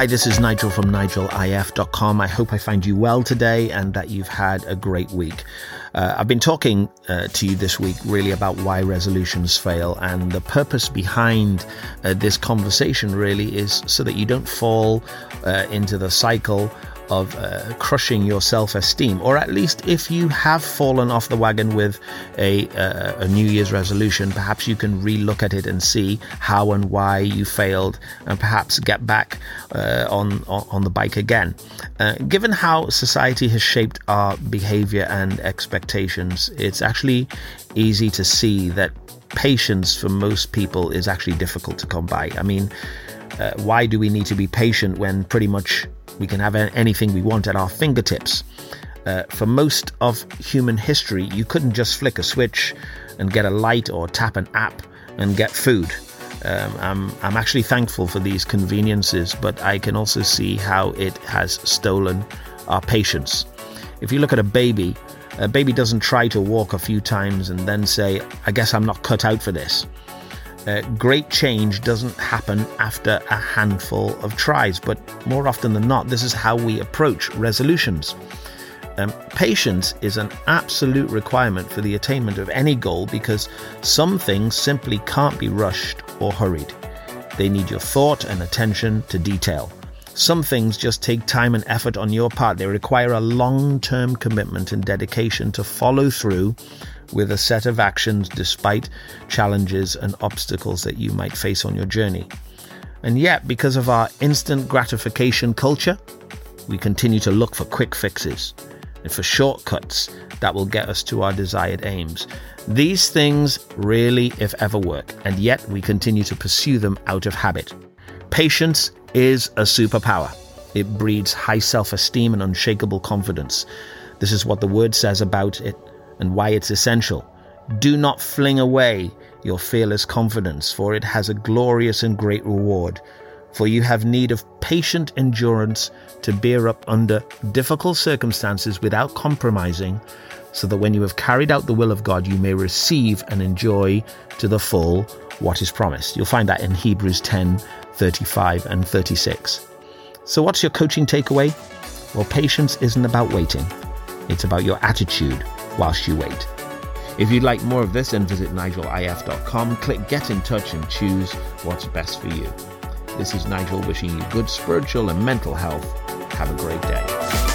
Hi, this is Nigel from nigelif.com. I hope I find you well today and that you've had a great week. Uh, I've been talking uh, to you this week really about why resolutions fail, and the purpose behind uh, this conversation really is so that you don't fall uh, into the cycle of uh, crushing your self esteem, or at least if you have fallen off the wagon with a, uh, a New Year's resolution, perhaps you can relook at it and see how and why you failed, and perhaps get back uh, on, on the bike again. Uh, given how society has shaped our behavior and expectations, it's actually easy to see that patience for most people is actually difficult to come by. I mean, uh, why do we need to be patient when pretty much we can have anything we want at our fingertips. Uh, for most of human history, you couldn't just flick a switch and get a light or tap an app and get food. Um, I'm, I'm actually thankful for these conveniences, but I can also see how it has stolen our patience. If you look at a baby, a baby doesn't try to walk a few times and then say, I guess I'm not cut out for this. Uh, great change doesn't happen after a handful of tries, but more often than not, this is how we approach resolutions. Um, patience is an absolute requirement for the attainment of any goal because some things simply can't be rushed or hurried. They need your thought and attention to detail. Some things just take time and effort on your part. They require a long term commitment and dedication to follow through with a set of actions despite challenges and obstacles that you might face on your journey. And yet, because of our instant gratification culture, we continue to look for quick fixes and for shortcuts that will get us to our desired aims. These things rarely, if ever, work, and yet we continue to pursue them out of habit. Patience is a superpower. It breeds high self esteem and unshakable confidence. This is what the word says about it and why it's essential. Do not fling away your fearless confidence, for it has a glorious and great reward. For you have need of patient endurance to bear up under difficult circumstances without compromising, so that when you have carried out the will of God, you may receive and enjoy to the full what is promised. You'll find that in Hebrews 10 35 and 36. So, what's your coaching takeaway? Well, patience isn't about waiting, it's about your attitude whilst you wait. If you'd like more of this, then visit nigelif.com, click get in touch and choose what's best for you. This is Nigel wishing you good spiritual and mental health. Have a great day.